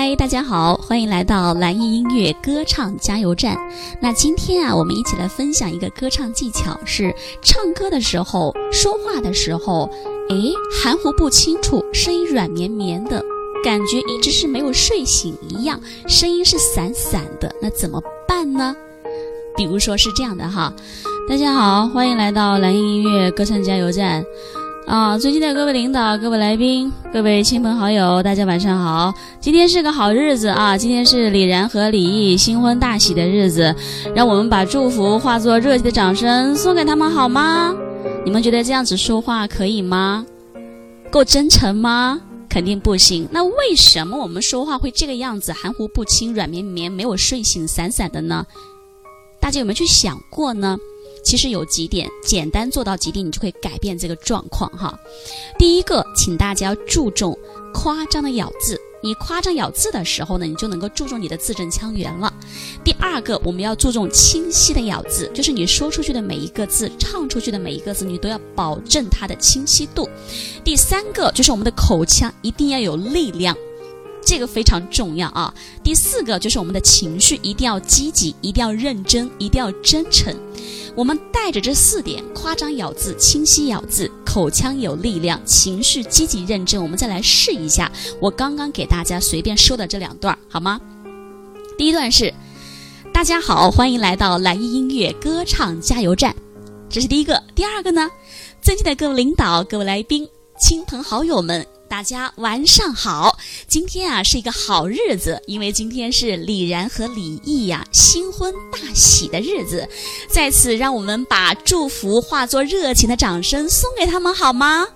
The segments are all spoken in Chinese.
嗨，大家好，欢迎来到蓝音音乐歌唱加油站。那今天啊，我们一起来分享一个歌唱技巧，是唱歌的时候、说话的时候，诶，含糊不清楚，声音软绵绵的，感觉一直是没有睡醒一样，声音是散散的，那怎么办呢？比如说是这样的哈，大家好，欢迎来到蓝音音乐歌唱加油站。啊，尊敬的各位领导、各位来宾、各位亲朋好友，大家晚上好！今天是个好日子啊，今天是李然和李毅新婚大喜的日子，让我们把祝福化作热切的掌声送给他们好吗？你们觉得这样子说话可以吗？够真诚吗？肯定不行。那为什么我们说话会这个样子，含糊不清、软绵绵、没有睡醒、散散的呢？大家有没有去想过呢？其实有几点，简单做到几点，你就可以改变这个状况哈。第一个，请大家注重夸张的咬字。你夸张咬字的时候呢，你就能够注重你的字正腔圆了。第二个，我们要注重清晰的咬字，就是你说出去的每一个字，唱出去的每一个字，你都要保证它的清晰度。第三个，就是我们的口腔一定要有力量。这个非常重要啊！第四个就是我们的情绪一定要积极，一定要认真，一定要真诚。我们带着这四点：夸张咬字、清晰咬字、口腔有力量、情绪积极认真。我们再来试一下我刚刚给大家随便说的这两段，好吗？第一段是：大家好，欢迎来到蓝音音乐歌唱加油站。这是第一个。第二个呢？尊敬的各位领导、各位来宾、亲朋好友们。大家晚上好，今天啊是一个好日子，因为今天是李然和李毅呀新婚大喜的日子，在此让我们把祝福化作热情的掌声送给他们好吗？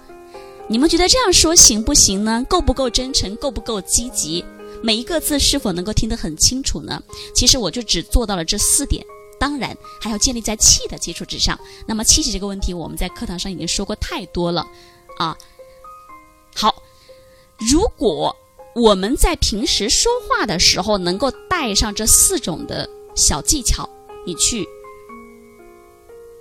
你们觉得这样说行不行呢？够不够真诚？够不够积极？每一个字是否能够听得很清楚呢？其实我就只做到了这四点，当然还要建立在气的基础之上。那么气息这个问题，我们在课堂上已经说过太多了啊。如果我们在平时说话的时候能够带上这四种的小技巧，你去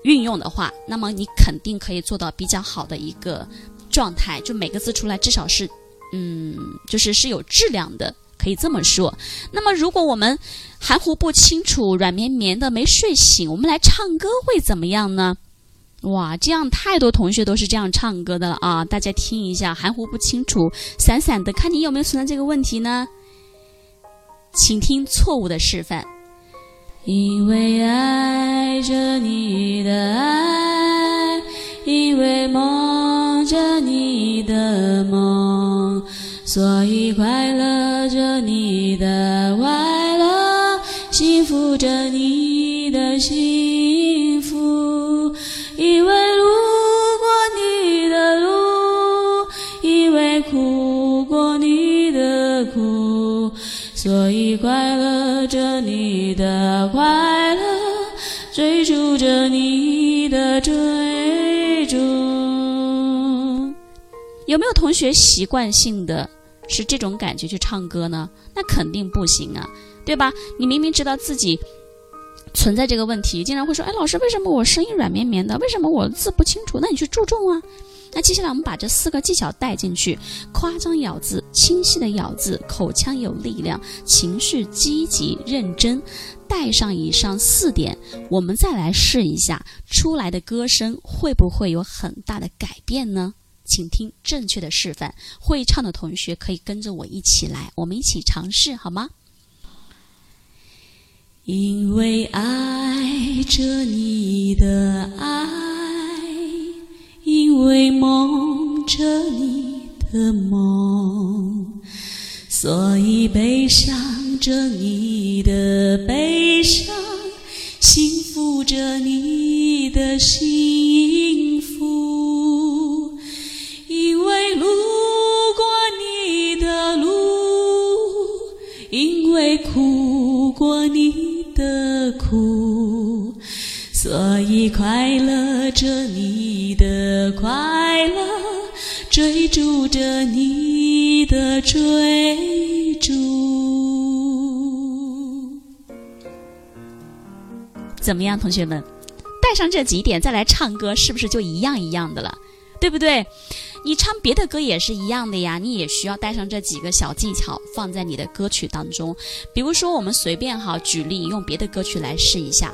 运用的话，那么你肯定可以做到比较好的一个状态，就每个字出来至少是，嗯，就是是有质量的，可以这么说。那么如果我们含糊不清楚、软绵绵的没睡醒，我们来唱歌会怎么样呢？哇，这样太多同学都是这样唱歌的了啊！大家听一下，含糊不清楚、散散的，看你有没有存在这个问题呢？请听错误的示范。因为爱着你的爱，因为梦着你的梦，所以快乐着你的快乐，幸福着你的心所以快乐着你的快乐，追逐着你的追逐。有没有同学习惯性的是这种感觉去唱歌呢？那肯定不行啊，对吧？你明明知道自己。存在这个问题，经常会说：“哎，老师，为什么我声音软绵绵的？为什么我字不清楚？”那你去注重啊。那接下来我们把这四个技巧带进去：夸张咬字、清晰的咬字、口腔有力量、情绪积极认真。带上以上四点，我们再来试一下，出来的歌声会不会有很大的改变呢？请听正确的示范。会唱的同学可以跟着我一起来，我们一起尝试好吗？因为爱着你的爱，因为梦着你的梦，所以悲伤着你的悲伤，幸福着你的心。着你的快乐，追逐着你的追逐。怎么样，同学们？带上这几点再来唱歌，是不是就一样一样的了？对不对？你唱别的歌也是一样的呀，你也需要带上这几个小技巧放在你的歌曲当中。比如说，我们随便哈举例，用别的歌曲来试一下。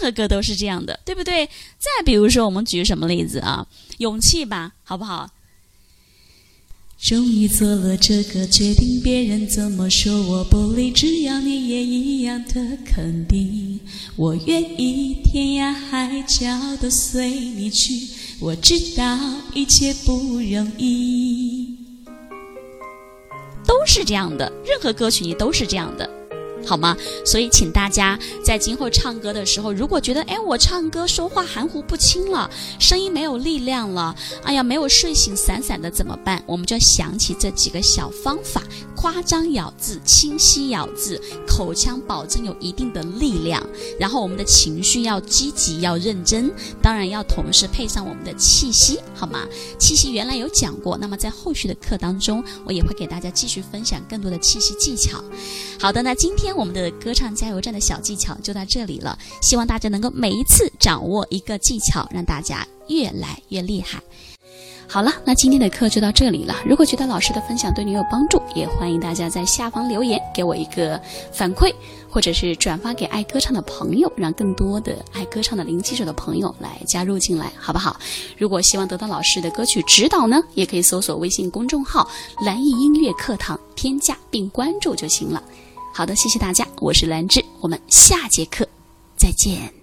任何歌都是这样的，对不对？再比如说，我们举什么例子啊？勇气吧，好不好？终于做了这个决定，别人怎么说我不理，只要你也一样的肯定，我愿意天涯海角都随你去。我知道一切不容易，都是这样的，任何歌曲你都是这样的。好吗？所以，请大家在今后唱歌的时候，如果觉得哎，我唱歌说话含糊不清了，声音没有力量了，哎呀，没有睡醒，散散的怎么办？我们就想起这几个小方法：夸张咬字，清晰咬字，口腔保证有一定的力量。然后，我们的情绪要积极，要认真，当然要同时配上我们的气息，好吗？气息原来有讲过，那么在后续的课当中，我也会给大家继续分享更多的气息技巧。好的，那今天天。我们的歌唱加油站的小技巧就到这里了，希望大家能够每一次掌握一个技巧，让大家越来越厉害。好了，那今天的课就到这里了。如果觉得老师的分享对你有帮助，也欢迎大家在下方留言给我一个反馈，或者是转发给爱歌唱的朋友，让更多的爱歌唱的零基础的朋友来加入进来，好不好？如果希望得到老师的歌曲指导呢，也可以搜索微信公众号“蓝艺音乐课堂”，添加并关注就行了。好的，谢谢大家，我是兰芝，我们下节课再见。